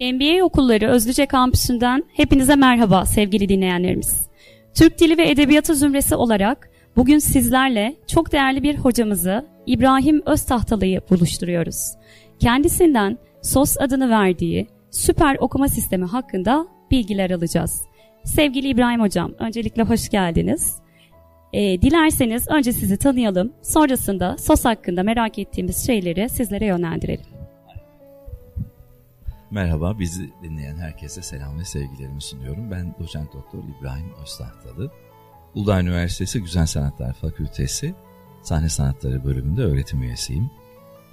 MBA Okulları Özlüce Kampüsü'nden hepinize merhaba sevgili dinleyenlerimiz. Türk Dili ve Edebiyatı zümresi olarak bugün sizlerle çok değerli bir hocamızı İbrahim Öztahtalı'yı buluşturuyoruz. Kendisinden SOS adını verdiği süper okuma sistemi hakkında bilgiler alacağız. Sevgili İbrahim Hocam, öncelikle hoş geldiniz. E, dilerseniz önce sizi tanıyalım, sonrasında SOS hakkında merak ettiğimiz şeyleri sizlere yönlendirelim. Merhaba, bizi dinleyen herkese selam ve sevgilerimi sunuyorum. Ben doçent doktor İbrahim Öztahtalı. Uludağ Üniversitesi Güzel Sanatlar Fakültesi Sahne Sanatları bölümünde öğretim üyesiyim.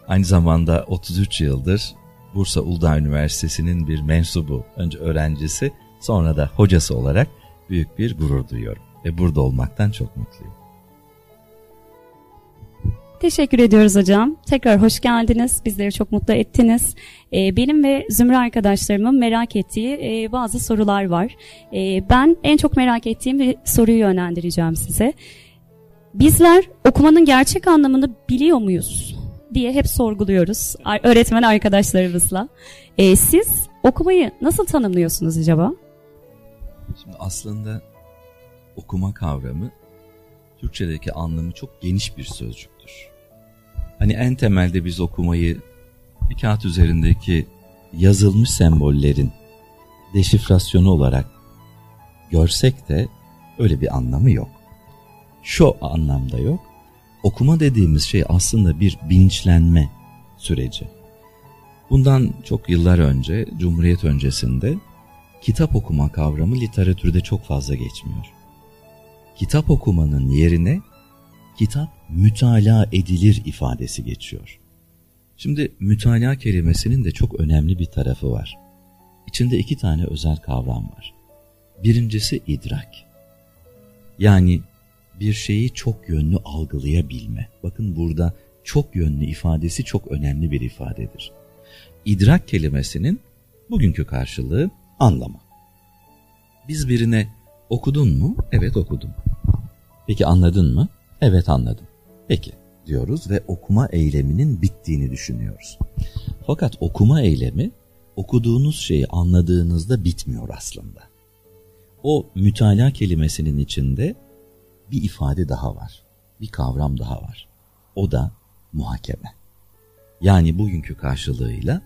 Aynı zamanda 33 yıldır Bursa Uludağ Üniversitesi'nin bir mensubu, önce öğrencisi, sonra da hocası olarak büyük bir gurur duyuyorum ve burada olmaktan çok mutluyum. Teşekkür ediyoruz hocam. Tekrar hoş geldiniz. Bizleri çok mutlu ettiniz. Ee, benim ve Zümre arkadaşlarımın merak ettiği e, bazı sorular var. Ee, ben en çok merak ettiğim bir soruyu yönlendireceğim size. Bizler okumanın gerçek anlamını biliyor muyuz diye hep sorguluyoruz öğretmen arkadaşlarımızla. Ee, siz okumayı nasıl tanımlıyorsunuz acaba? Şimdi aslında okuma kavramı Türkçedeki anlamı çok geniş bir sözcüktür. Hani en temelde biz okumayı bir kağıt üzerindeki yazılmış sembollerin deşifrasyonu olarak görsek de öyle bir anlamı yok. Şu anlamda yok. Okuma dediğimiz şey aslında bir bilinçlenme süreci. Bundan çok yıllar önce, Cumhuriyet öncesinde kitap okuma kavramı literatürde çok fazla geçmiyor kitap okumanın yerine kitap mütalaa edilir ifadesi geçiyor. Şimdi mütalaa kelimesinin de çok önemli bir tarafı var. İçinde iki tane özel kavram var. Birincisi idrak. Yani bir şeyi çok yönlü algılayabilme. Bakın burada çok yönlü ifadesi çok önemli bir ifadedir. İdrak kelimesinin bugünkü karşılığı anlama. Biz birine okudun mu? Evet okudum. Peki anladın mı? Evet anladım. Peki diyoruz ve okuma eyleminin bittiğini düşünüyoruz. Fakat okuma eylemi okuduğunuz şeyi anladığınızda bitmiyor aslında. O mütalaa kelimesinin içinde bir ifade daha var. Bir kavram daha var. O da muhakeme. Yani bugünkü karşılığıyla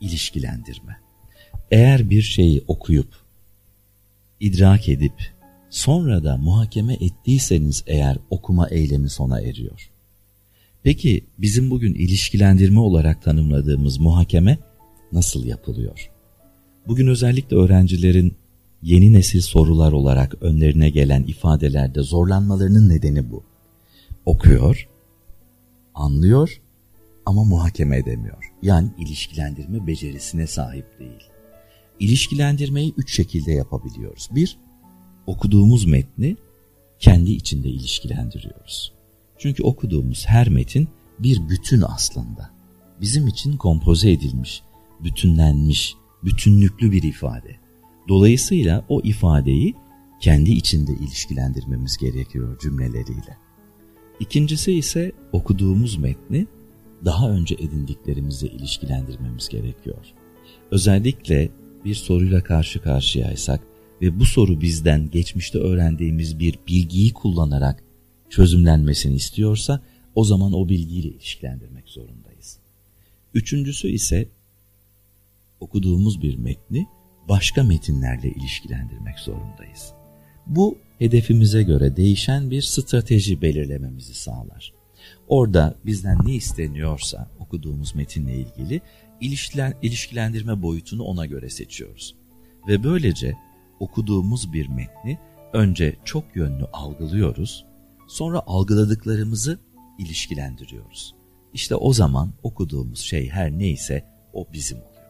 ilişkilendirme. Eğer bir şeyi okuyup, idrak edip, sonra da muhakeme ettiyseniz eğer okuma eylemi sona eriyor. Peki bizim bugün ilişkilendirme olarak tanımladığımız muhakeme nasıl yapılıyor? Bugün özellikle öğrencilerin yeni nesil sorular olarak önlerine gelen ifadelerde zorlanmalarının nedeni bu. Okuyor, anlıyor ama muhakeme edemiyor. Yani ilişkilendirme becerisine sahip değil. İlişkilendirmeyi üç şekilde yapabiliyoruz. Bir, okuduğumuz metni kendi içinde ilişkilendiriyoruz. Çünkü okuduğumuz her metin bir bütün aslında. Bizim için kompoze edilmiş, bütünlenmiş, bütünlüklü bir ifade. Dolayısıyla o ifadeyi kendi içinde ilişkilendirmemiz gerekiyor cümleleriyle. İkincisi ise okuduğumuz metni daha önce edindiklerimizle ilişkilendirmemiz gerekiyor. Özellikle bir soruyla karşı karşıyaysak ve bu soru bizden geçmişte öğrendiğimiz bir bilgiyi kullanarak çözümlenmesini istiyorsa o zaman o bilgiyle ilişkilendirmek zorundayız. Üçüncüsü ise okuduğumuz bir metni başka metinlerle ilişkilendirmek zorundayız. Bu hedefimize göre değişen bir strateji belirlememizi sağlar. Orada bizden ne isteniyorsa okuduğumuz metinle ilgili ilişkilendirme boyutunu ona göre seçiyoruz. Ve böylece okuduğumuz bir metni önce çok yönlü algılıyoruz, sonra algıladıklarımızı ilişkilendiriyoruz. İşte o zaman okuduğumuz şey her neyse o bizim oluyor.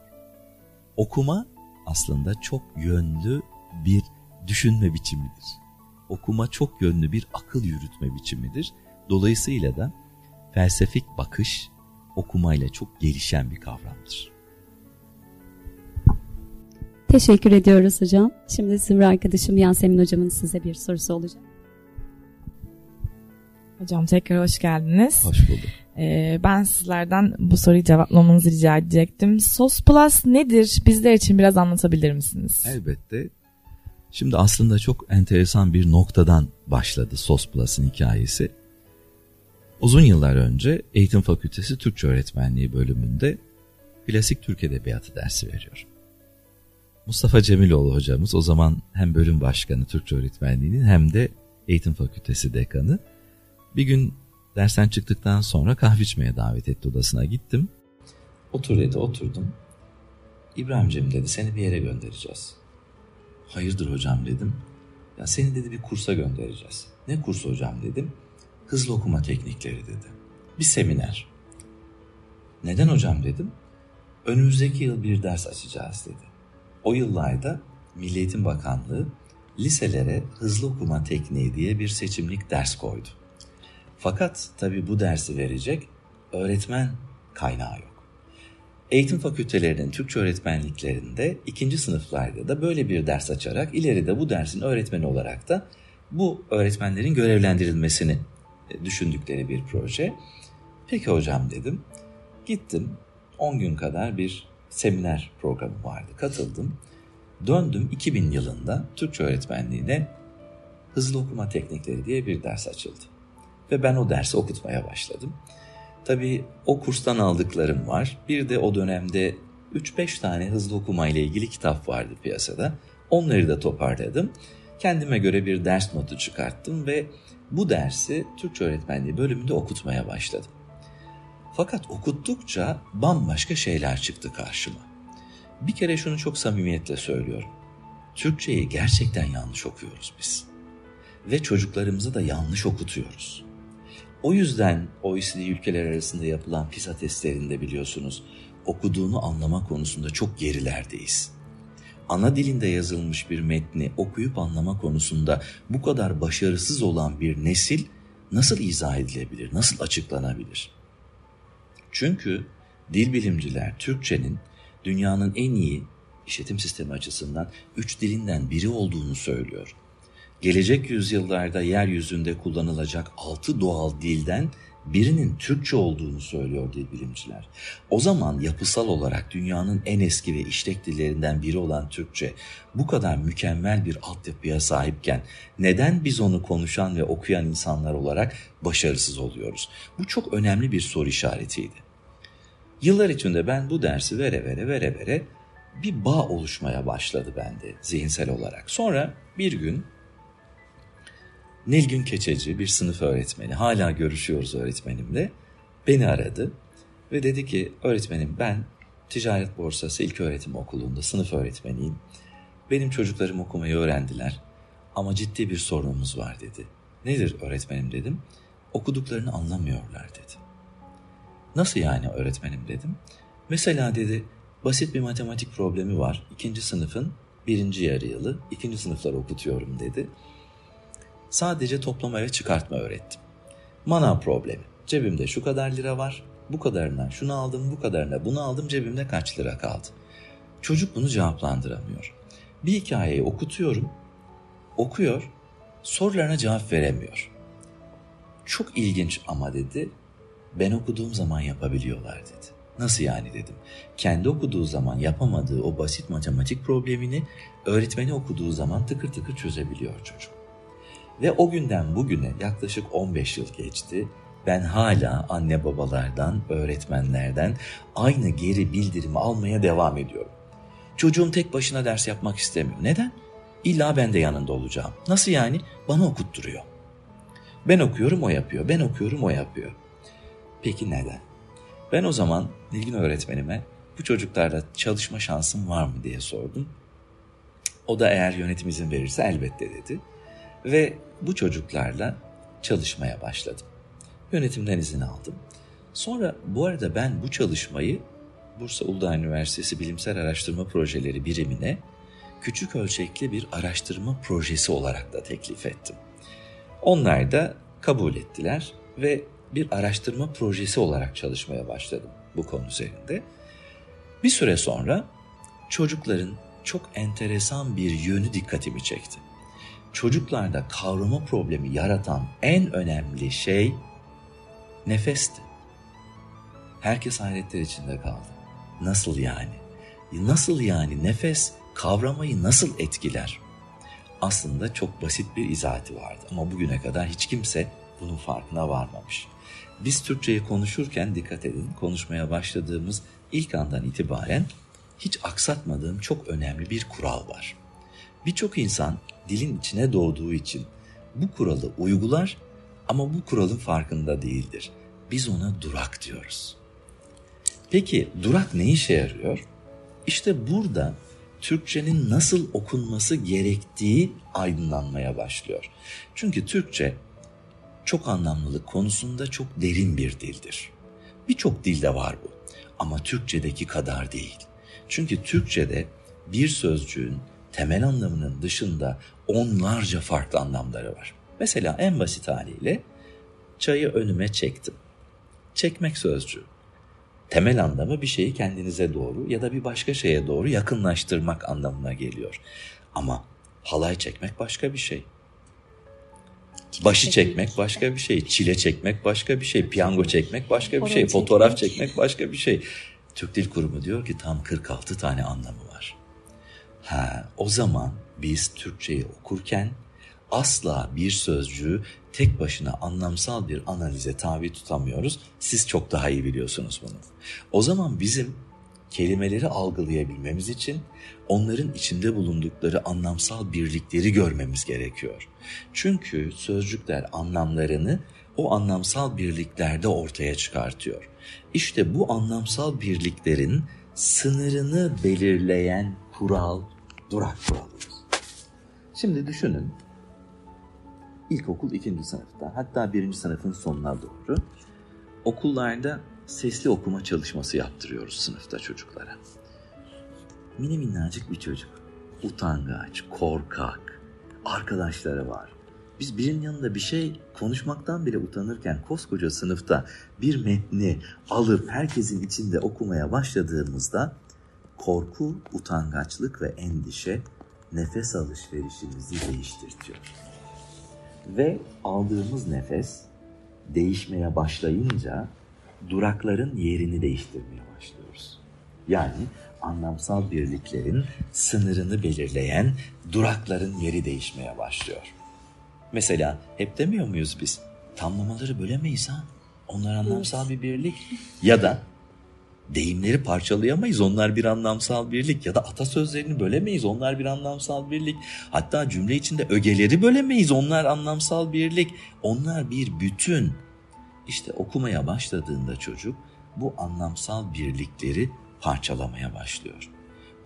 Okuma aslında çok yönlü bir düşünme biçimidir. Okuma çok yönlü bir akıl yürütme biçimidir. Dolayısıyla da felsefik bakış okumayla çok gelişen bir kavramdır. Teşekkür ediyoruz hocam. Şimdi Zümra arkadaşım Yasemin hocamın size bir sorusu olacak. Hocam tekrar hoş geldiniz. Hoş bulduk. Ee, ben sizlerden bu soruyu cevaplamanızı rica edecektim. Sos Plus nedir? Bizler için biraz anlatabilir misiniz? Elbette. Şimdi aslında çok enteresan bir noktadan başladı Sos Plus'ın hikayesi. Uzun yıllar önce Eğitim Fakültesi Türkçe Öğretmenliği bölümünde klasik Türk Edebiyatı dersi veriyorum. Mustafa Cemiloğlu hocamız o zaman hem bölüm başkanı Türkçe öğretmenliğinin hem de eğitim fakültesi dekanı. Bir gün dersten çıktıktan sonra kahve içmeye davet etti odasına gittim. Otur dedi oturdum. İbrahim'cim dedi seni bir yere göndereceğiz. Hayırdır hocam dedim. Ya seni dedi bir kursa göndereceğiz. Ne kursu hocam dedim. Hızlı okuma teknikleri dedi. Bir seminer. Neden hocam dedim. Önümüzdeki yıl bir ders açacağız dedi. O yıllarda Milli Eğitim Bakanlığı liselere hızlı okuma tekniği diye bir seçimlik ders koydu. Fakat tabi bu dersi verecek öğretmen kaynağı yok. Eğitim fakültelerinin Türkçe öğretmenliklerinde ikinci sınıflarda da böyle bir ders açarak ileride bu dersin öğretmeni olarak da bu öğretmenlerin görevlendirilmesini e, düşündükleri bir proje. Peki hocam dedim. Gittim 10 gün kadar bir seminer programı vardı. Katıldım. Döndüm 2000 yılında Türkçe öğretmenliğine hızlı okuma teknikleri diye bir ders açıldı. Ve ben o dersi okutmaya başladım. Tabii o kurstan aldıklarım var. Bir de o dönemde 3-5 tane hızlı okuma ile ilgili kitap vardı piyasada. Onları da toparladım. Kendime göre bir ders notu çıkarttım ve bu dersi Türkçe öğretmenliği bölümünde okutmaya başladım. Fakat okuttukça bambaşka şeyler çıktı karşıma. Bir kere şunu çok samimiyetle söylüyorum. Türkçeyi gerçekten yanlış okuyoruz biz. Ve çocuklarımızı da yanlış okutuyoruz. O yüzden OECD ülkeler arasında yapılan PISA testlerinde biliyorsunuz okuduğunu anlama konusunda çok gerilerdeyiz. Ana dilinde yazılmış bir metni okuyup anlama konusunda bu kadar başarısız olan bir nesil nasıl izah edilebilir, nasıl açıklanabilir? Çünkü dil bilimciler Türkçenin dünyanın en iyi işletim sistemi açısından üç dilinden biri olduğunu söylüyor. Gelecek yüzyıllarda yeryüzünde kullanılacak altı doğal dilden birinin Türkçe olduğunu söylüyor dil bilimciler. O zaman yapısal olarak dünyanın en eski ve işlek dillerinden biri olan Türkçe bu kadar mükemmel bir altyapıya sahipken neden biz onu konuşan ve okuyan insanlar olarak başarısız oluyoruz? Bu çok önemli bir soru işaretiydi. Yıllar içinde ben bu dersi vere vere vere vere bir bağ oluşmaya başladı bende zihinsel olarak. Sonra bir gün Nilgün Keçeci bir sınıf öğretmeni hala görüşüyoruz öğretmenimle beni aradı ve dedi ki öğretmenim ben ticaret borsası ilk öğretim okulunda sınıf öğretmeniyim. Benim çocuklarım okumayı öğrendiler ama ciddi bir sorunumuz var dedi. Nedir öğretmenim dedim. Okuduklarını anlamıyorlar dedi. Nasıl yani öğretmenim dedim. Mesela dedi basit bir matematik problemi var. İkinci sınıfın birinci yarı yılı ikinci sınıflar okutuyorum dedi. Sadece toplama ve çıkartma öğrettim. Manav problemi. Cebimde şu kadar lira var. Bu kadarından şunu aldım, bu kadarına bunu aldım. Cebimde kaç lira kaldı? Çocuk bunu cevaplandıramıyor. Bir hikayeyi okutuyorum. Okuyor. Sorularına cevap veremiyor. Çok ilginç ama dedi. Ben okuduğum zaman yapabiliyorlar dedi. Nasıl yani dedim. Kendi okuduğu zaman yapamadığı o basit matematik problemini öğretmeni okuduğu zaman tıkır tıkır çözebiliyor çocuk. Ve o günden bugüne yaklaşık 15 yıl geçti. Ben hala anne babalardan, öğretmenlerden aynı geri bildirimi almaya devam ediyorum. Çocuğum tek başına ders yapmak istemiyor. Neden? İlla ben de yanında olacağım. Nasıl yani? Bana okutturuyor. Ben okuyorum o yapıyor. Ben okuyorum o yapıyor. Peki neden? Ben o zaman Nilgün öğretmenime bu çocuklarla çalışma şansım var mı diye sordum. O da eğer yönetim izin verirse elbette dedi. Ve bu çocuklarla çalışmaya başladım. Yönetimden izin aldım. Sonra bu arada ben bu çalışmayı Bursa Uludağ Üniversitesi Bilimsel Araştırma Projeleri birimine küçük ölçekli bir araştırma projesi olarak da teklif ettim. Onlar da kabul ettiler ve bir araştırma projesi olarak çalışmaya başladım bu konu üzerinde. Bir süre sonra çocukların çok enteresan bir yönü dikkatimi çekti. Çocuklarda kavrama problemi yaratan en önemli şey nefesti. Herkes hayretler içinde kaldı. Nasıl yani? Nasıl yani nefes kavramayı nasıl etkiler? Aslında çok basit bir izahatı vardı ama bugüne kadar hiç kimse bunun farkına varmamış. Biz Türkçeyi konuşurken dikkat edin konuşmaya başladığımız ilk andan itibaren hiç aksatmadığım çok önemli bir kural var. Birçok insan dilin içine doğduğu için bu kuralı uygular ama bu kuralın farkında değildir. Biz ona durak diyoruz. Peki durak ne işe yarıyor? İşte burada Türkçenin nasıl okunması gerektiği aydınlanmaya başlıyor. Çünkü Türkçe çok anlamlılık konusunda çok derin bir dildir. Birçok dilde var bu ama Türkçedeki kadar değil. Çünkü Türkçede bir sözcüğün temel anlamının dışında onlarca farklı anlamları var. Mesela en basit haliyle çayı önüme çektim. Çekmek sözcüğü. Temel anlamı bir şeyi kendinize doğru ya da bir başka şeye doğru yakınlaştırmak anlamına geliyor. Ama halay çekmek başka bir şey. Başı çekmek başka bir şey, çile çekmek başka bir şey, piyango çekmek başka bir şey, fotoğraf çekmek başka bir şey. Türk Dil Kurumu diyor ki tam 46 tane anlamı var. Ha, o zaman biz Türkçeyi okurken asla bir sözcüğü tek başına anlamsal bir analize tabi tutamıyoruz. Siz çok daha iyi biliyorsunuz bunu. O zaman bizim kelimeleri algılayabilmemiz için onların içinde bulundukları anlamsal birlikleri görmemiz gerekiyor. Çünkü sözcükler anlamlarını o anlamsal birliklerde ortaya çıkartıyor. İşte bu anlamsal birliklerin sınırını belirleyen kural durak kuralıdır. Şimdi düşünün ilkokul ikinci sınıfta hatta birinci sınıfın sonuna doğru okullarda sesli okuma çalışması yaptırıyoruz sınıfta çocuklara. Mini minnacık bir çocuk. Utangaç, korkak, arkadaşları var. Biz birinin yanında bir şey konuşmaktan bile utanırken koskoca sınıfta bir metni alıp herkesin içinde okumaya başladığımızda korku, utangaçlık ve endişe nefes alışverişimizi değiştirtiyor. Ve aldığımız nefes değişmeye başlayınca durakların yerini değiştirmeye başlıyoruz. Yani anlamsal birliklerin sınırını belirleyen durakların yeri değişmeye başlıyor. Mesela hep demiyor muyuz biz? Tamlamaları bölemeyiz ha. Onlar anlamsal bir birlik. Ya da deyimleri parçalayamayız. Onlar bir anlamsal birlik. Ya da atasözlerini bölemeyiz. Onlar bir anlamsal birlik. Hatta cümle içinde ögeleri bölemeyiz. Onlar anlamsal birlik. Onlar bir bütün. İşte okumaya başladığında çocuk bu anlamsal birlikleri parçalamaya başlıyor.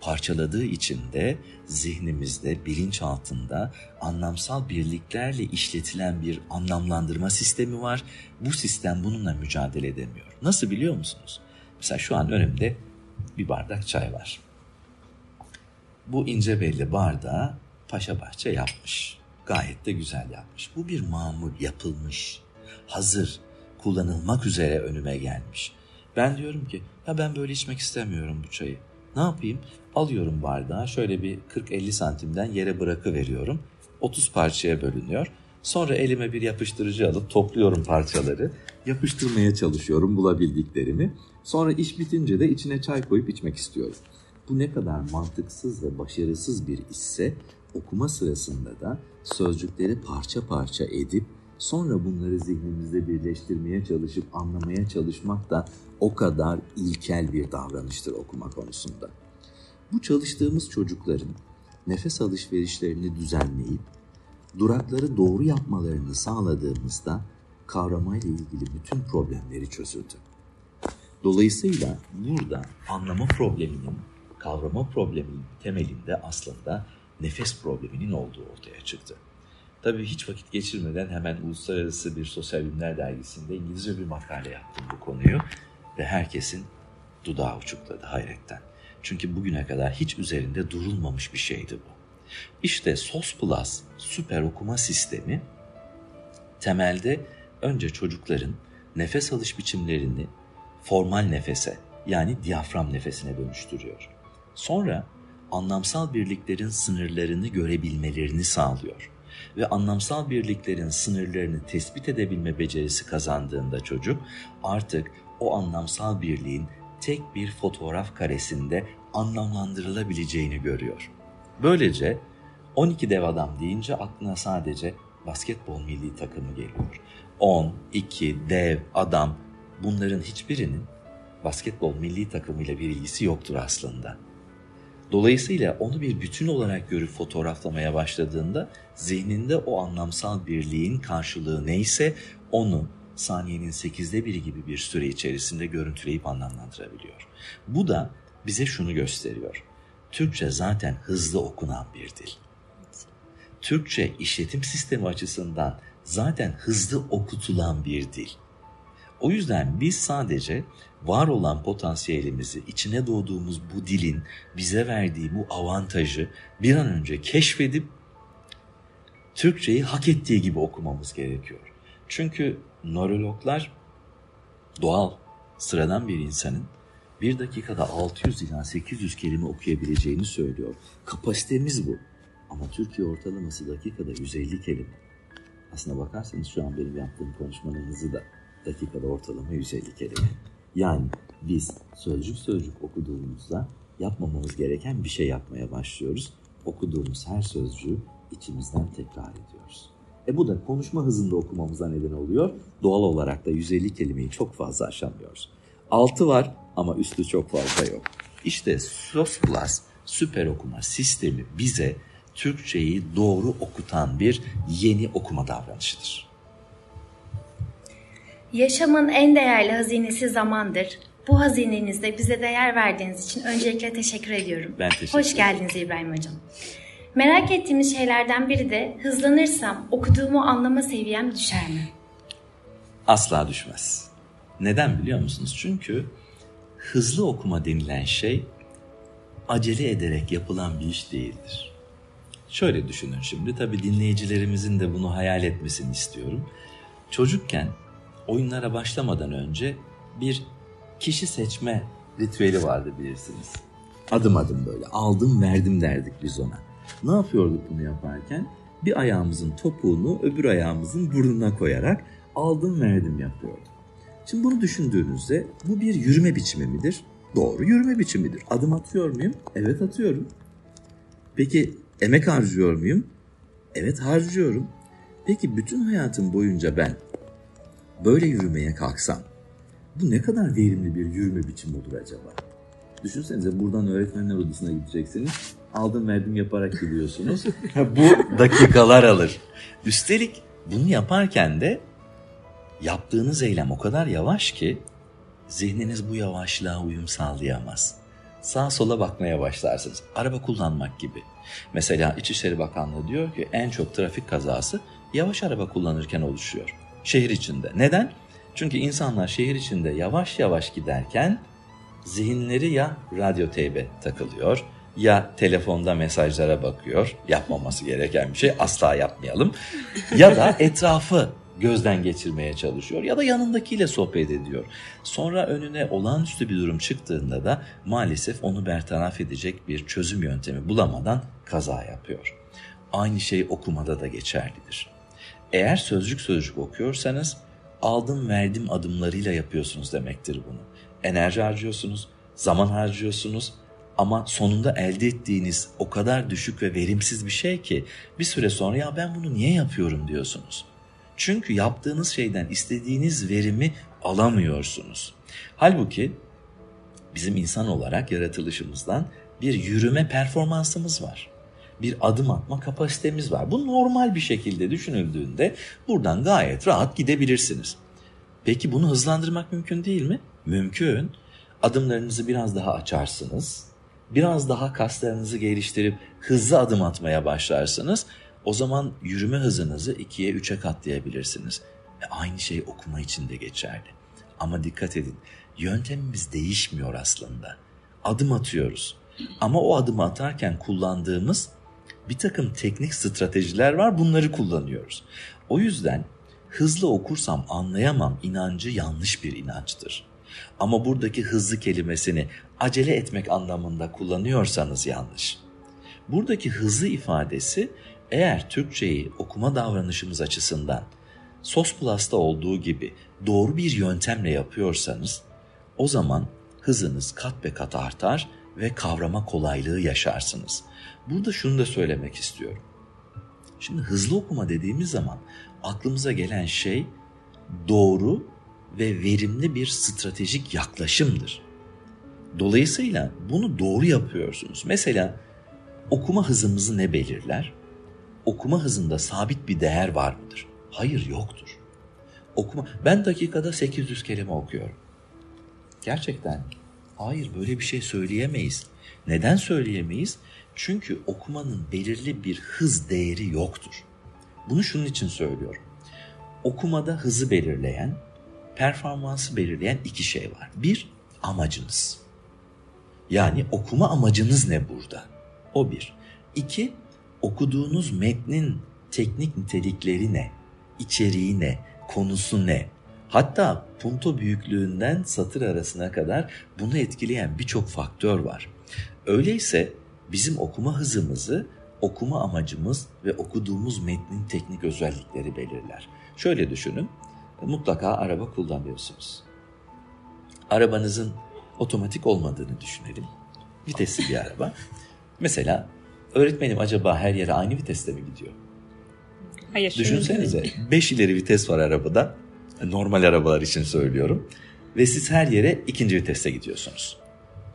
Parçaladığı için de zihnimizde, bilinç altında anlamsal birliklerle işletilen bir anlamlandırma sistemi var. Bu sistem bununla mücadele edemiyor. Nasıl biliyor musunuz? Mesela şu an önümde bir bardak çay var. Bu ince belli bardağı paşa bahçe yapmış. Gayet de güzel yapmış. Bu bir mamul yapılmış. Hazır kullanılmak üzere önüme gelmiş. Ben diyorum ki ya ben böyle içmek istemiyorum bu çayı. Ne yapayım? Alıyorum bardağı şöyle bir 40-50 santimden yere bırakıveriyorum. 30 parçaya bölünüyor. Sonra elime bir yapıştırıcı alıp topluyorum parçaları. Yapıştırmaya çalışıyorum bulabildiklerimi. Sonra iş bitince de içine çay koyup içmek istiyorum. Bu ne kadar mantıksız ve başarısız bir işse okuma sırasında da sözcükleri parça parça edip sonra bunları zihnimizde birleştirmeye çalışıp anlamaya çalışmak da o kadar ilkel bir davranıştır okuma konusunda. Bu çalıştığımız çocukların nefes alışverişlerini düzenleyip durakları doğru yapmalarını sağladığımızda kavramayla ilgili bütün problemleri çözüldü. Dolayısıyla burada anlama probleminin, kavrama probleminin temelinde aslında nefes probleminin olduğu ortaya çıktı. Tabii hiç vakit geçirmeden hemen uluslararası bir sosyal bilimler dergisinde İngilizce bir makale yaptım bu konuyu ve herkesin dudağı uçukladı hayretten. Çünkü bugüne kadar hiç üzerinde durulmamış bir şeydi bu. İşte SOS Plus süper okuma sistemi temelde önce çocukların nefes alış biçimlerini formal nefese yani diyafram nefesine dönüştürüyor. Sonra anlamsal birliklerin sınırlarını görebilmelerini sağlıyor ve anlamsal birliklerin sınırlarını tespit edebilme becerisi kazandığında çocuk artık o anlamsal birliğin tek bir fotoğraf karesinde anlamlandırılabileceğini görüyor. Böylece 12 dev adam deyince aklına sadece basketbol milli takımı geliyor. 10, 2, dev, adam bunların hiçbirinin basketbol milli takımıyla bir ilgisi yoktur aslında. Dolayısıyla onu bir bütün olarak görüp fotoğraflamaya başladığında zihninde o anlamsal birliğin karşılığı neyse onu saniyenin sekizde biri gibi bir süre içerisinde görüntüleyip anlamlandırabiliyor. Bu da bize şunu gösteriyor. Türkçe zaten hızlı okunan bir dil. Türkçe işletim sistemi açısından zaten hızlı okutulan bir dil. O yüzden biz sadece var olan potansiyelimizi, içine doğduğumuz bu dilin bize verdiği bu avantajı bir an önce keşfedip Türkçeyi hak ettiği gibi okumamız gerekiyor. Çünkü nörologlar doğal, sıradan bir insanın bir dakikada 600 ila 800 kelime okuyabileceğini söylüyor. Kapasitemiz bu. Ama Türkiye ortalaması dakikada 150 kelime. Aslına bakarsanız şu an benim yaptığım konuşmanın hızı da dakikada ortalama 150 kelime. Yani biz sözcük sözcük okuduğumuzda yapmamamız gereken bir şey yapmaya başlıyoruz. Okuduğumuz her sözcüğü içimizden tekrar ediyoruz. E bu da konuşma hızında okumamıza neden oluyor. Doğal olarak da 150 kelimeyi çok fazla aşamıyoruz. Altı var ama üstü çok fazla yok. İşte SOS Plus süper okuma sistemi bize Türkçeyi doğru okutan bir yeni okuma davranışıdır. Yaşamın en değerli hazinesi zamandır. Bu hazinenizde bize değer verdiğiniz için öncelikle teşekkür ediyorum. Ben teşekkür Hoş geldiniz İbrahim Hocam. Merak ettiğimiz şeylerden biri de hızlanırsam okuduğumu anlama seviyem düşer mi? Asla düşmez. Neden biliyor musunuz? Çünkü hızlı okuma denilen şey acele ederek yapılan bir iş değildir. Şöyle düşünün şimdi tabii dinleyicilerimizin de bunu hayal etmesini istiyorum. Çocukken oyunlara başlamadan önce bir kişi seçme ritüeli vardı bilirsiniz. Adım adım böyle aldım verdim derdik biz ona. Ne yapıyorduk bunu yaparken? Bir ayağımızın topuğunu öbür ayağımızın burnuna koyarak aldım verdim yapıyorduk. Şimdi bunu düşündüğünüzde bu bir yürüme biçimi midir? Doğru yürüme biçimidir. Adım atıyor muyum? Evet atıyorum. Peki emek harcıyor muyum? Evet harcıyorum. Peki bütün hayatım boyunca ben böyle yürümeye kalksam bu ne kadar verimli bir yürüme biçimi olur acaba? Düşünsenize buradan öğretmenler odasına gideceksiniz. Aldım verdim yaparak gidiyorsunuz. bu dakikalar alır. Üstelik bunu yaparken de yaptığınız eylem o kadar yavaş ki zihniniz bu yavaşlığa uyum sağlayamaz. Sağa sola bakmaya başlarsınız. Araba kullanmak gibi. Mesela İçişleri Bakanlığı diyor ki en çok trafik kazası yavaş araba kullanırken oluşuyor. Şehir içinde. Neden? Çünkü insanlar şehir içinde yavaş yavaş giderken zihinleri ya radyo teybe takılıyor ya telefonda mesajlara bakıyor. Yapmaması gereken bir şey asla yapmayalım. Ya da etrafı gözden geçirmeye çalışıyor ya da yanındakiyle sohbet ediyor. Sonra önüne olağanüstü bir durum çıktığında da maalesef onu bertaraf edecek bir çözüm yöntemi bulamadan kaza yapıyor. Aynı şey okumada da geçerlidir. Eğer sözcük sözcük okuyorsanız aldım verdim adımlarıyla yapıyorsunuz demektir bunu. Enerji harcıyorsunuz, zaman harcıyorsunuz ama sonunda elde ettiğiniz o kadar düşük ve verimsiz bir şey ki bir süre sonra ya ben bunu niye yapıyorum diyorsunuz. Çünkü yaptığınız şeyden istediğiniz verimi alamıyorsunuz. Halbuki bizim insan olarak yaratılışımızdan bir yürüme performansımız var. Bir adım atma kapasitemiz var. Bu normal bir şekilde düşünüldüğünde buradan gayet rahat gidebilirsiniz. Peki bunu hızlandırmak mümkün değil mi? Mümkün. Adımlarınızı biraz daha açarsınız. Biraz daha kaslarınızı geliştirip hızlı adım atmaya başlarsınız o zaman yürüme hızınızı ikiye üçe katlayabilirsiniz. E aynı şey okuma için de geçerli. Ama dikkat edin yöntemimiz değişmiyor aslında. Adım atıyoruz. Ama o adımı atarken kullandığımız bir takım teknik stratejiler var bunları kullanıyoruz. O yüzden hızlı okursam anlayamam inancı yanlış bir inançtır. Ama buradaki hızlı kelimesini acele etmek anlamında kullanıyorsanız yanlış. Buradaki hızlı ifadesi eğer Türkçeyi okuma davranışımız açısından Sos Plus'ta olduğu gibi doğru bir yöntemle yapıyorsanız o zaman hızınız kat be kat artar ve kavrama kolaylığı yaşarsınız. Burada şunu da söylemek istiyorum. Şimdi hızlı okuma dediğimiz zaman aklımıza gelen şey doğru ve verimli bir stratejik yaklaşımdır. Dolayısıyla bunu doğru yapıyorsunuz. Mesela okuma hızımızı ne belirler? Okuma hızında sabit bir değer var mıdır? Hayır yoktur. Okuma ben dakikada 800 kelime okuyorum. Gerçekten hayır böyle bir şey söyleyemeyiz. Neden söyleyemeyiz? Çünkü okumanın belirli bir hız değeri yoktur. Bunu şunun için söylüyorum. Okumada hızı belirleyen, performansı belirleyen iki şey var. Bir, amacınız. Yani okuma amacınız ne burada? O bir. İki, okuduğunuz metnin teknik nitelikleri ne? İçeriği ne? Konusu ne? Hatta punto büyüklüğünden satır arasına kadar bunu etkileyen birçok faktör var. Öyleyse bizim okuma hızımızı okuma amacımız ve okuduğumuz metnin teknik özellikleri belirler. Şöyle düşünün, mutlaka araba kullanıyorsunuz. Arabanızın otomatik olmadığını düşünelim. Vitesli bir araba. Mesela öğretmenim acaba her yere aynı viteste mi gidiyor? Hayır. Düşünsenize 5 ileri vites var arabada. Normal arabalar için söylüyorum. Ve siz her yere ikinci viteste gidiyorsunuz.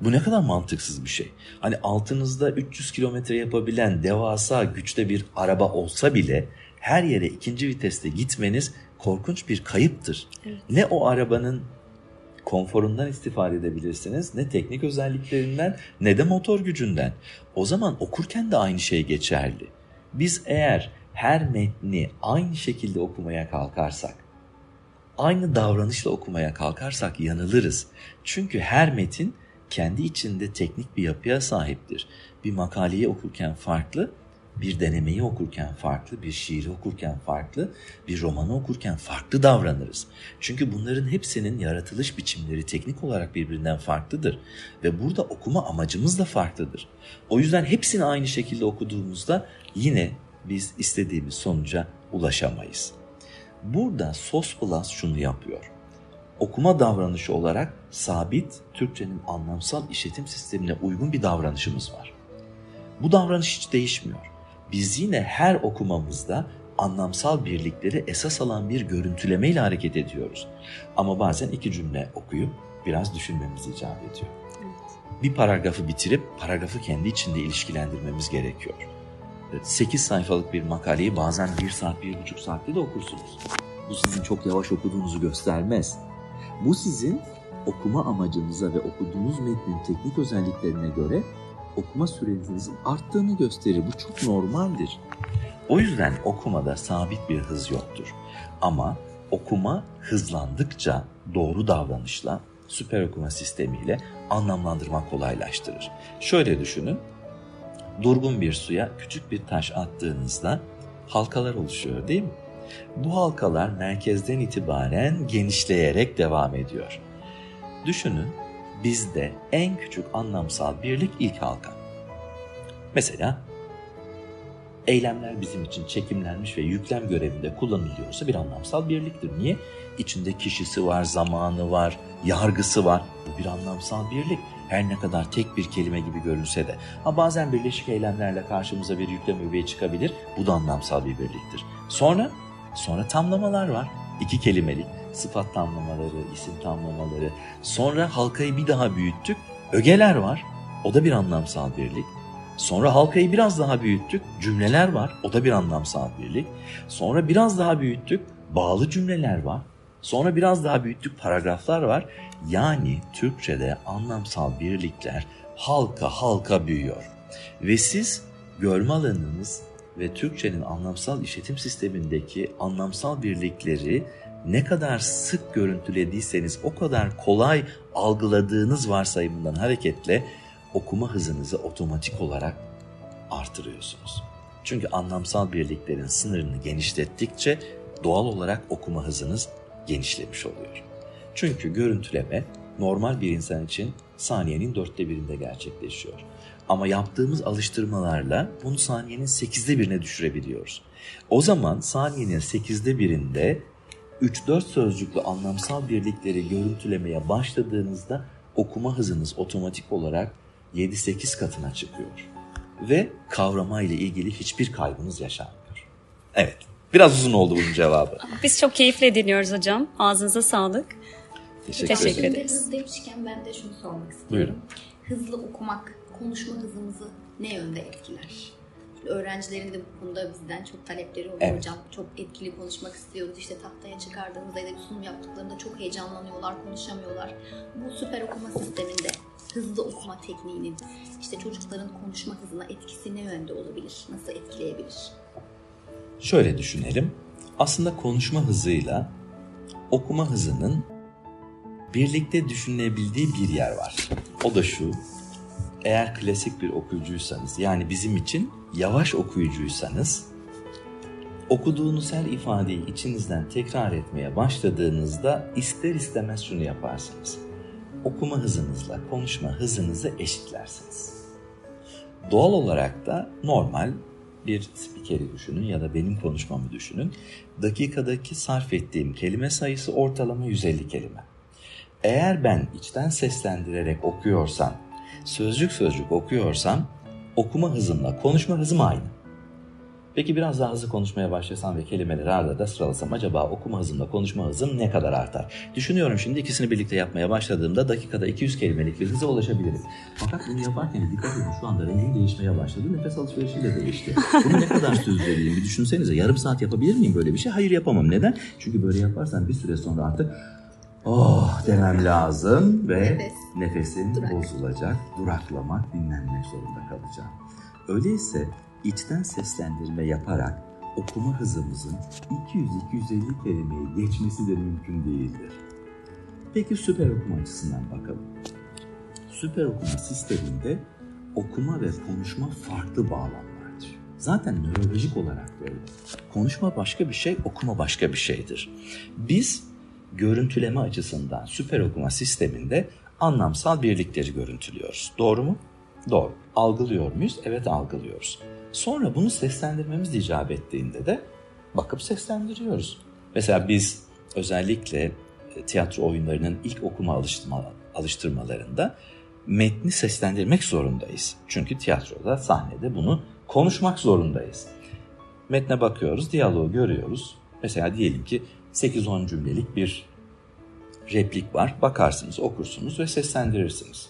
Bu ne kadar mantıksız bir şey. Hani altınızda 300 kilometre yapabilen devasa güçte bir araba olsa bile her yere ikinci viteste gitmeniz korkunç bir kayıptır. Evet. Ne o arabanın konforundan istifade edebilirsiniz ne teknik özelliklerinden ne de motor gücünden. O zaman okurken de aynı şey geçerli. Biz eğer her metni aynı şekilde okumaya kalkarsak, aynı davranışla okumaya kalkarsak yanılırız. Çünkü her metin kendi içinde teknik bir yapıya sahiptir. Bir makaleyi okurken farklı, bir denemeyi okurken farklı, bir şiiri okurken farklı, bir romanı okurken farklı davranırız. Çünkü bunların hepsinin yaratılış biçimleri teknik olarak birbirinden farklıdır ve burada okuma amacımız da farklıdır. O yüzden hepsini aynı şekilde okuduğumuzda yine biz istediğimiz sonuca ulaşamayız. Burada SOS Plus şunu yapıyor. Okuma davranışı olarak sabit Türkçenin anlamsal işletim sistemine uygun bir davranışımız var. Bu davranış hiç değişmiyor. Biz yine her okumamızda anlamsal birlikleri esas alan bir görüntülemeyle hareket ediyoruz. Ama bazen iki cümle okuyup biraz düşünmemiz icap ediyor. Bir paragrafı bitirip paragrafı kendi içinde ilişkilendirmemiz gerekiyor. 8 sayfalık bir makaleyi bazen 1 saat, 1,5 saatte de okursunuz. Bu sizin çok yavaş okuduğunuzu göstermez. Bu sizin okuma amacınıza ve okuduğunuz metnin teknik özelliklerine göre okuma sürenizin arttığını gösterir. Bu çok normaldir. O yüzden okumada sabit bir hız yoktur. Ama okuma hızlandıkça doğru davranışla, süper okuma sistemiyle anlamlandırma kolaylaştırır. Şöyle düşünün, durgun bir suya küçük bir taş attığınızda halkalar oluşuyor değil mi? Bu halkalar merkezden itibaren genişleyerek devam ediyor. Düşünün bizde en küçük anlamsal birlik ilk halka. Mesela eylemler bizim için çekimlenmiş ve yüklem görevinde kullanılıyorsa bir anlamsal birliktir. Niye? İçinde kişisi var, zamanı var, yargısı var. Bu bir anlamsal birlik. Her ne kadar tek bir kelime gibi görünse de. Ha bazen birleşik eylemlerle karşımıza bir yüklem öbeği çıkabilir. Bu da anlamsal bir birliktir. Sonra, sonra tamlamalar var. İki kelimelik sıfat tamlamaları, isim tamlamaları. Sonra halkayı bir daha büyüttük. Ögeler var. O da bir anlamsal birlik. Sonra halkayı biraz daha büyüttük. Cümleler var. O da bir anlamsal birlik. Sonra biraz daha büyüttük. Bağlı cümleler var. Sonra biraz daha büyüttük paragraflar var. Yani Türkçe'de anlamsal birlikler halka halka büyüyor. Ve siz görme alanınız ve Türkçenin anlamsal işletim sistemindeki anlamsal birlikleri ne kadar sık görüntülediyseniz o kadar kolay algıladığınız varsayımından hareketle okuma hızınızı otomatik olarak artırıyorsunuz. Çünkü anlamsal birliklerin sınırını genişlettikçe doğal olarak okuma hızınız genişlemiş oluyor. Çünkü görüntüleme normal bir insan için saniyenin dörtte birinde gerçekleşiyor. Ama yaptığımız alıştırmalarla bunu saniyenin sekizde birine düşürebiliyoruz. O zaman saniyenin sekizde birinde 3-4 sözcüklü anlamsal birlikleri görüntülemeye başladığınızda okuma hızınız otomatik olarak 7-8 katına çıkıyor. Ve kavrama ile ilgili hiçbir kaybınız yaşanmıyor. Evet. Biraz uzun oldu bunun cevabı. Biz çok keyifle dinliyoruz hocam. Ağzınıza sağlık. Teşekkür, Teşekkür ederim. ederim. Hız demişken ben de şunu sormak istiyorum. Buyurun. Hızlı okumak konuşma hızımızı ne yönde etkiler? Öğrencilerin de bu konuda bizden çok talepleri oluyor Evet. hocam. Çok etkili konuşmak istiyoruz. İşte tahtaya çıkardığımızda ya da bir sunum yaptıklarında çok heyecanlanıyorlar, konuşamıyorlar. Bu süper okuma sisteminde hızlı okuma tekniğinin işte çocukların konuşma hızına etkisi ne yönde olabilir? Nasıl etkileyebilir? Şöyle düşünelim. Aslında konuşma hızıyla okuma hızının birlikte düşünülebildiği bir yer var. O da şu. Eğer klasik bir okuyucuysanız yani bizim için yavaş okuyucuysanız okuduğunuz her ifadeyi içinizden tekrar etmeye başladığınızda ister istemez şunu yaparsınız. Okuma hızınızla konuşma hızınızı eşitlersiniz. Doğal olarak da normal bir spikeri düşünün ya da benim konuşmamı düşünün. Dakikadaki sarf ettiğim kelime sayısı ortalama 150 kelime. Eğer ben içten seslendirerek okuyorsam, sözcük sözcük okuyorsam okuma hızımla konuşma hızım aynı. Peki biraz daha hızlı konuşmaya başlasam ve kelimeleri arda arda sıralasam acaba okuma hızımla konuşma hızım ne kadar artar? Düşünüyorum şimdi ikisini birlikte yapmaya başladığımda dakikada 200 kelimelik bir hıza ulaşabilirim. Fakat bunu yaparken dikkat edin şu anda rengim değişmeye başladı. Nefes alışverişim de değişti. Bunu ne kadar sürdürebilirim bir düşünsenize. Yarım saat yapabilir miyim böyle bir şey? Hayır yapamam. Neden? Çünkü böyle yaparsam bir süre sonra artık oh demem lazım ve Nefes. nefesim Durak. bozulacak, duraklamak, dinlenmek zorunda kalacağım. Öyleyse içten seslendirme yaparak okuma hızımızın 200-250 kelimeyi geçmesi de mümkün değildir. Peki süper okuma açısından bakalım. Süper okuma sisteminde okuma ve konuşma farklı bağlamlardır. Zaten nörolojik olarak böyle. Konuşma başka bir şey, okuma başka bir şeydir. Biz görüntüleme açısından süper okuma sisteminde anlamsal birlikleri görüntülüyoruz. Doğru mu? Doğru. Algılıyor muyuz? Evet algılıyoruz. Sonra bunu seslendirmemiz icap ettiğinde de bakıp seslendiriyoruz. Mesela biz özellikle e, tiyatro oyunlarının ilk okuma alıştırma, alıştırmalarında metni seslendirmek zorundayız. Çünkü tiyatroda, sahnede bunu konuşmak zorundayız. Metne bakıyoruz, diyaloğu görüyoruz. Mesela diyelim ki 8-10 cümlelik bir replik var. Bakarsınız, okursunuz ve seslendirirsiniz.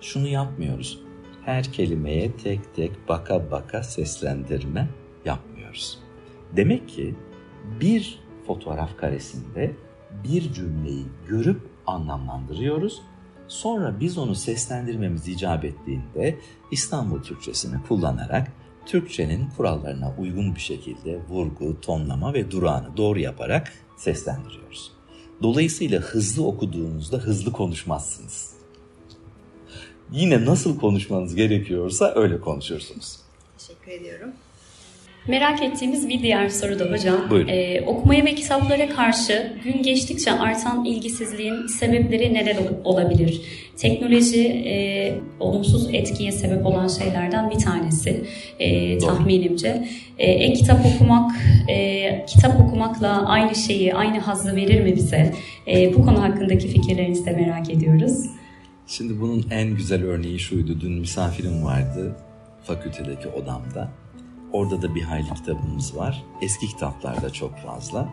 Şunu yapmıyoruz. Her kelimeye tek tek baka baka seslendirme yapmıyoruz. Demek ki bir fotoğraf karesinde bir cümleyi görüp anlamlandırıyoruz. Sonra biz onu seslendirmemiz icap ettiğinde İstanbul Türkçesini kullanarak Türkçenin kurallarına uygun bir şekilde vurgu, tonlama ve durağını doğru yaparak seslendiriyoruz. Dolayısıyla hızlı okuduğunuzda hızlı konuşmazsınız. Yine nasıl konuşmanız gerekiyorsa öyle konuşursunuz. Teşekkür ediyorum. Merak ettiğimiz bir diğer soru da hocam. Buyurun. Ee, okumaya ve kitaplara karşı gün geçtikçe artan ilgisizliğin sebepleri neler ol- olabilir? Teknoloji e, olumsuz etkiye sebep olan şeylerden bir tanesi e, tahminimce. E, e-kitap okumak, e, kitap okumakla aynı şeyi, aynı hazzı verir mi bize? E, bu konu hakkındaki fikirlerinizi de merak ediyoruz. Şimdi bunun en güzel örneği şuydu. Dün misafirim vardı fakültedeki odamda. Orada da bir hayli kitabımız var. Eski kitaplar da çok fazla.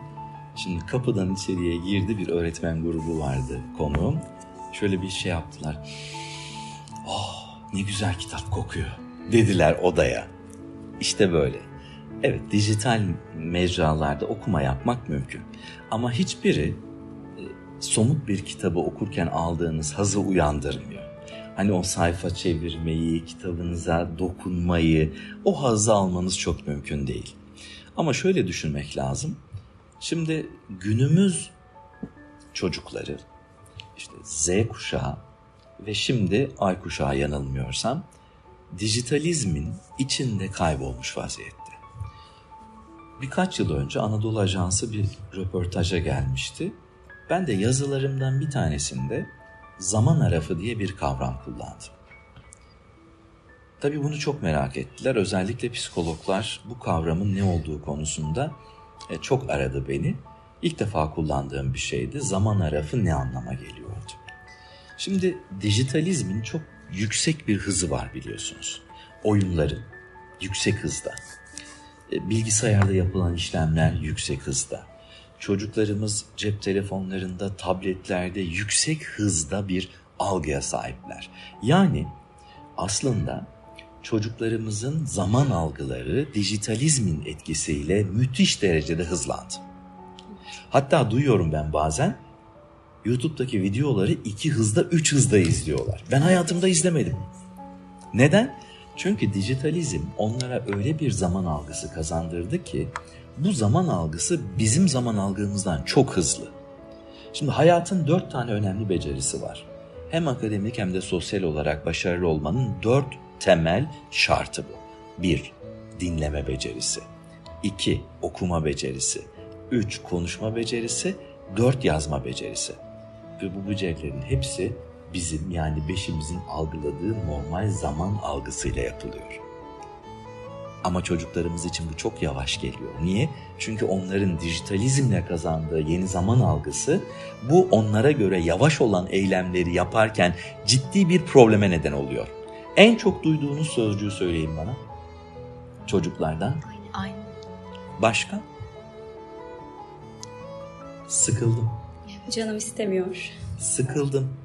Şimdi kapıdan içeriye girdi bir öğretmen grubu vardı konuğum. Şöyle bir şey yaptılar. Oh ne güzel kitap kokuyor dediler odaya. İşte böyle. Evet dijital mecralarda okuma yapmak mümkün. Ama hiçbiri e, somut bir kitabı okurken aldığınız hazı uyandırmıyor. Hani o sayfa çevirmeyi, kitabınıza dokunmayı, o hazzı almanız çok mümkün değil. Ama şöyle düşünmek lazım. Şimdi günümüz çocukları, işte Z kuşağı ve şimdi Ay kuşağı yanılmıyorsam, dijitalizmin içinde kaybolmuş vaziyette. Birkaç yıl önce Anadolu Ajansı bir röportaja gelmişti. Ben de yazılarımdan bir tanesinde zaman arafı diye bir kavram kullandım. Tabii bunu çok merak ettiler. Özellikle psikologlar bu kavramın ne olduğu konusunda e, çok aradı beni. İlk defa kullandığım bir şeydi. Zaman arafı ne anlama geliyordu? Şimdi dijitalizmin çok yüksek bir hızı var biliyorsunuz. Oyunların yüksek hızda. E, bilgisayarda yapılan işlemler yüksek hızda. Çocuklarımız cep telefonlarında, tabletlerde yüksek hızda bir algıya sahipler. Yani aslında çocuklarımızın zaman algıları dijitalizmin etkisiyle müthiş derecede hızlandı. Hatta duyuyorum ben bazen YouTube'daki videoları iki hızda, üç hızda izliyorlar. Ben hayatımda izlemedim. Neden? Çünkü dijitalizm onlara öyle bir zaman algısı kazandırdı ki bu zaman algısı bizim zaman algımızdan çok hızlı. Şimdi hayatın dört tane önemli becerisi var. Hem akademik hem de sosyal olarak başarılı olmanın dört temel şartı bu. Bir, dinleme becerisi. İki, okuma becerisi. Üç, konuşma becerisi. Dört, yazma becerisi. Ve bu becerilerin hepsi bizim yani beşimizin algıladığı normal zaman algısıyla yapılıyor. Ama çocuklarımız için bu çok yavaş geliyor. Niye? Çünkü onların dijitalizmle kazandığı yeni zaman algısı bu onlara göre yavaş olan eylemleri yaparken ciddi bir probleme neden oluyor. En çok duyduğunuz sözcüğü söyleyin bana. Çocuklardan. Aynı. Başka? Sıkıldım. Canım istemiyor. Sıkıldım.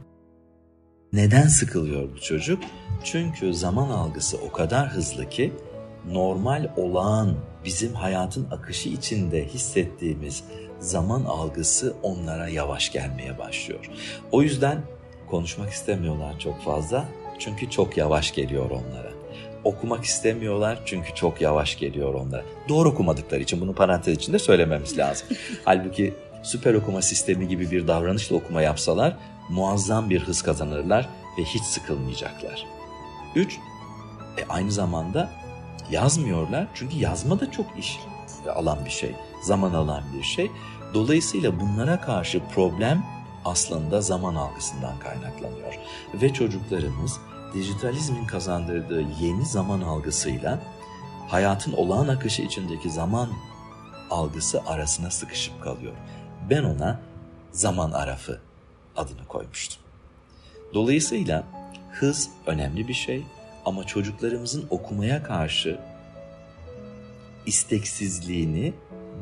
Neden sıkılıyor bu çocuk? Çünkü zaman algısı o kadar hızlı ki normal olağan bizim hayatın akışı içinde hissettiğimiz zaman algısı onlara yavaş gelmeye başlıyor. O yüzden konuşmak istemiyorlar çok fazla çünkü çok yavaş geliyor onlara. Okumak istemiyorlar çünkü çok yavaş geliyor onlara. Doğru okumadıkları için bunu parantez içinde söylememiz lazım. Halbuki süper okuma sistemi gibi bir davranışla okuma yapsalar muazzam bir hız kazanırlar ve hiç sıkılmayacaklar. 3. E aynı zamanda yazmıyorlar çünkü yazma da çok iş alan bir şey, zaman alan bir şey. Dolayısıyla bunlara karşı problem aslında zaman algısından kaynaklanıyor. Ve çocuklarımız dijitalizmin kazandırdığı yeni zaman algısıyla hayatın olağan akışı içindeki zaman algısı arasına sıkışıp kalıyor. Ben ona zaman arafı adını koymuştum. Dolayısıyla hız önemli bir şey ama çocuklarımızın okumaya karşı isteksizliğini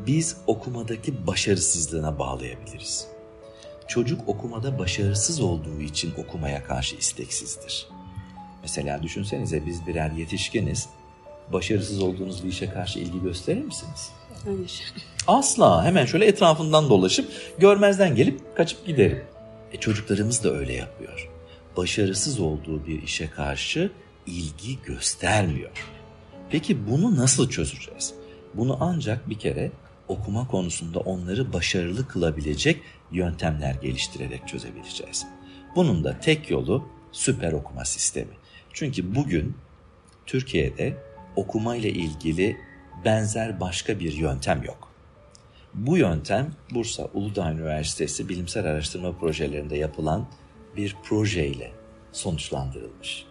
biz okumadaki başarısızlığına bağlayabiliriz. Çocuk okumada başarısız olduğu için okumaya karşı isteksizdir. Mesela düşünsenize biz birer yetişkiniz. Başarısız olduğunuz bir işe karşı ilgi gösterir misiniz? Hayır. Asla hemen şöyle etrafından dolaşıp görmezden gelip kaçıp giderim. E çocuklarımız da öyle yapıyor. Başarısız olduğu bir işe karşı ilgi göstermiyor. Peki bunu nasıl çözeceğiz? Bunu ancak bir kere okuma konusunda onları başarılı kılabilecek yöntemler geliştirerek çözebileceğiz. Bunun da tek yolu süper okuma sistemi. Çünkü bugün Türkiye'de okuma ile ilgili benzer başka bir yöntem yok. Bu yöntem Bursa Uludağ Üniversitesi bilimsel araştırma projelerinde yapılan bir projeyle sonuçlandırılmış.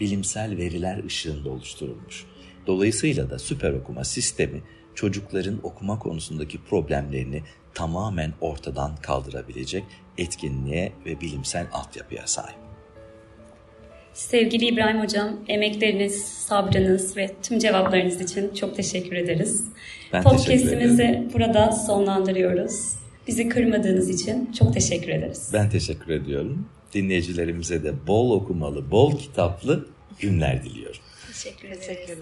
Bilimsel veriler ışığında oluşturulmuş. Dolayısıyla da süper okuma sistemi çocukların okuma konusundaki problemlerini tamamen ortadan kaldırabilecek etkinliğe ve bilimsel altyapıya sahip. Sevgili İbrahim Hocam, emekleriniz, sabrınız ve tüm cevaplarınız için çok teşekkür ederiz. Ben Podcast'imizi burada sonlandırıyoruz. Bizi kırmadığınız için çok teşekkür ederiz. Ben teşekkür ediyorum. Dinleyicilerimize de bol okumalı, bol kitaplı günler diliyorum. Teşekkür ederiz.